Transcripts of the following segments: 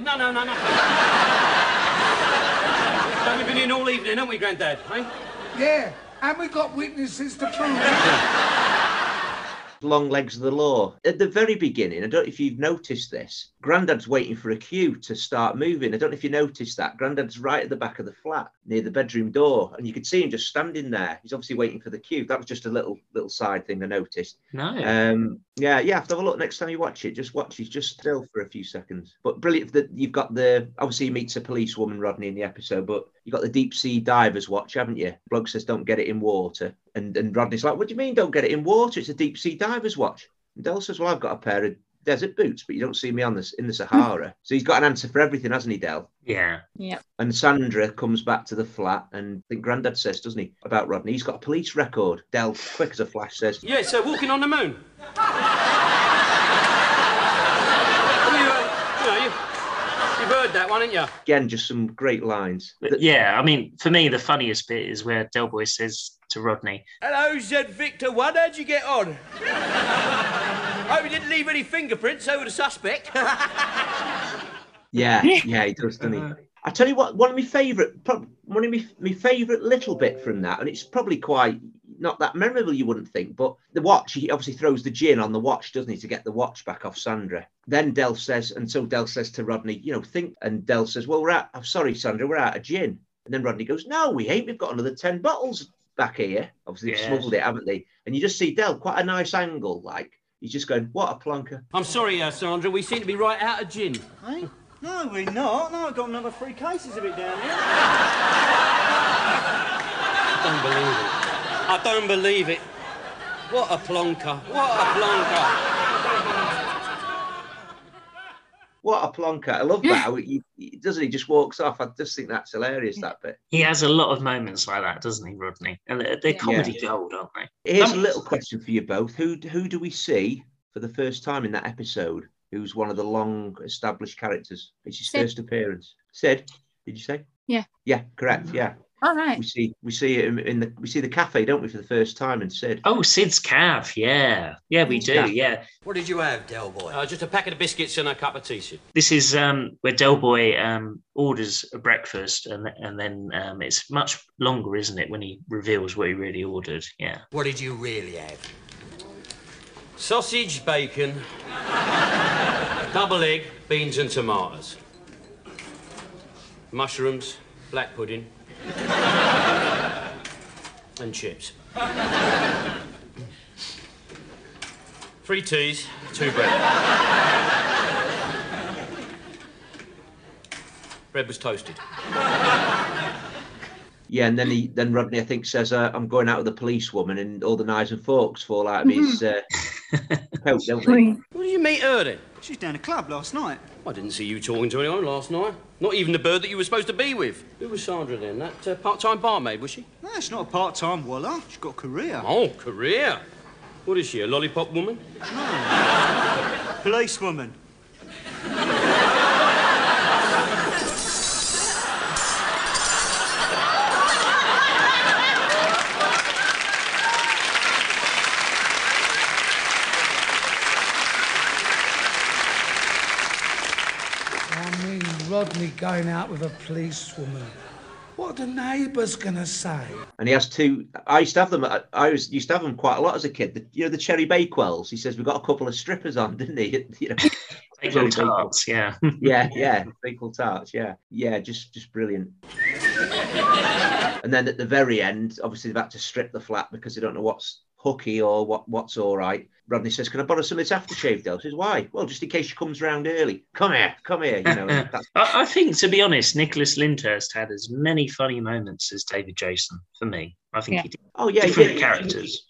nothing. No, no, no, nothing. We've been in all evening, haven't we, Grandad? Eh? Yeah, and we got witnesses to prove it. long legs of the law. At the very beginning, I don't know if you've noticed this, Grandad's waiting for a cue to start moving. I don't know if you noticed that. Grandad's right at the back of the flat near the bedroom door, and you could see him just standing there. He's obviously waiting for the cue. That was just a little little side thing I noticed. No. Um, yeah, yeah. Have to have a look next time you watch it. Just watch. He's just still for a few seconds. But brilliant that you've got the obviously he meets a policewoman Rodney in the episode, but you got the deep sea divers watch, haven't you? Blog says don't get it in water, and and Rodney's like, what do you mean don't get it in water? It's a deep sea divers watch. And Del says, well, I've got a pair of desert boots, but you don't see me on this in the Sahara. so he's got an answer for everything, hasn't he, Del? Yeah. Yeah. And Sandra comes back to the flat, and I think Grandad says, doesn't he, about Rodney? He's got a police record. Del, quick as a flash, says, Yeah, so walking on the moon. you, uh, you know, you, you've heard that one, haven't you? again, just some great lines. But yeah, I mean, for me, the funniest bit is where Del Boy says to Rodney, Hello, Zed Victor One. How'd you get on? Hope you didn't leave any fingerprints over the suspect. Yeah, yeah, he does, doesn't he? I tell you what, one of my favourite, one of my, my favourite little bit from that, and it's probably quite not that memorable, you wouldn't think, but the watch, he obviously throws the gin on the watch, doesn't he, to get the watch back off Sandra. Then Del says, and so Del says to Rodney, you know, think, and Del says, well, we're out, I'm sorry, Sandra, we're out of gin. And then Rodney goes, no, we ain't, we've got another 10 bottles back here. Obviously, they've Yes. smuggled it, haven't they? And you just see Del, quite a nice angle, like, he's just going, what a plonker. I'm sorry, uh, Sandra. We seem to be right out of gin. Hey? No, we're not. No, I've got another three cases of it down here. don't believe it. I don't believe it. What a plonker. What a plonker. What a plonker. I love that. How he, he doesn't he just walks off. I just think that's hilarious, that bit. he has a lot of moments like that, doesn't he, Rodney? And they're, they're Yeah. comedy gold, aren't they? Here's Um, a little question for you both. Who who do we see for the first time in that episode? Who's one of the long established characters? It's his Sid. first appearance. Sid, did you say? Yeah. Yeah, correct. Yeah. All right. We see we see it in, in the we see the cafe, don't we, for the first time in Sid. Oh, Sid's calf. Yeah. Yeah, we do. Yeah. Yeah. What did you have, Del Boy? Uh, just a packet of biscuits and a cup of tea, Sid. This is um, where Del Boy um, orders a breakfast, and and then um, it's much longer, isn't it, when he reveals what he really ordered? Yeah. What did you really have? Sausage, bacon, double egg, beans and tomatoes. Mushrooms, black pudding, and chips. Three teas, two bread. Bread was toasted. Yeah, and then he then Rodney I think says, uh, "I'm going out with a policewoman," and all the knives and forks fall out of his uh, coat, don't they? What did you meet her then? She's down the club last night. I didn't see you talking to anyone last night. Not even the bird that you were supposed to be with. Who was Sandra then? That uh, part-time barmaid, was she? No, she's not a part-time walla. She's got a career. Oh, career. What is she, a lollipop woman? No. Policewoman. I mean, Rodney going out with a policewoman. What are the neighbours gonna say? And he has two. I used to have them. I, I was used to have them quite a lot as a kid. The, you know the cherry bakewells. He says we've got a couple of strippers on, didn't he? You know, Bagel tarts. Yeah. yeah, yeah, bakewell tarts. Yeah, yeah, just just brilliant. And then at the very end, obviously they've had to strip the flat because they don't know what's hooky or what what's all right. Rodney says, "Can I borrow some of this aftershave?" Del says, "Why?" Well, just in case she comes round early. Come here, come here. You know, that's I, I think, to be honest, Nicholas Lyndhurst had as many funny moments as David Jason for me. I think Yeah. he did. oh yeah, Different did. characters.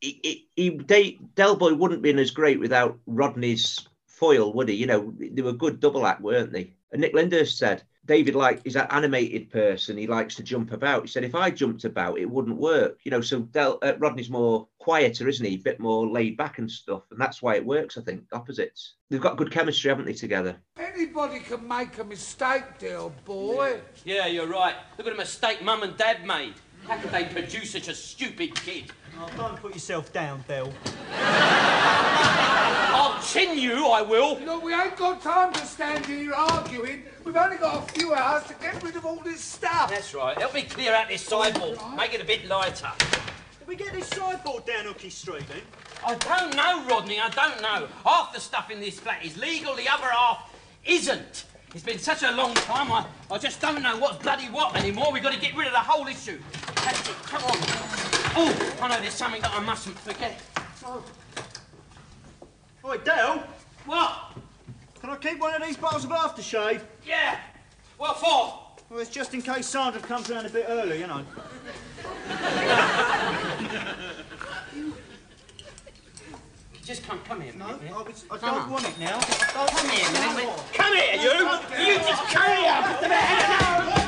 he, he, he they, Delboy wouldn't been as great without Rodney's foil, would he? You know, they were good double act, weren't they? And Nick Lyndhurst said David like is that animated person. He likes to jump about. He said if I jumped about, it wouldn't work. You know, so Del, uh, Rodney's more quieter, isn't he? A bit more laid back and stuff, and that's why it works. I think opposites. They've got good chemistry, haven't they, together? Anybody can make a mistake, dear boy. Yeah, you're right. Look at the mistake Mum and Dad made. How could they produce such a stupid kid? Oh, don't put yourself down, Del. I'll chin you, I will. Look, we ain't got time to stand here arguing. We've only got a few hours to get rid of all this stuff. That's right. Help me clear out this sideboard. Make it a bit lighter. Did we get this sideboard down Hooky Street then? I don't know, Rodney. I don't know. Half the stuff in this flat is legal, the other half isn't. It's been such a long time, I, I just don't know what's bloody what anymore. We've got to get rid of the whole issue. That's it, come on. Oh, I know there's something that I mustn't forget. Oh, Oi, Del, what? can I keep one of these bottles of aftershave? Yeah. What for? Well, it's just in case Sandra comes round a bit early, you know. Just come, come here No, minute. I, was, I don't on. want it now. Come here a minute. minute. Come here, you! You just come here!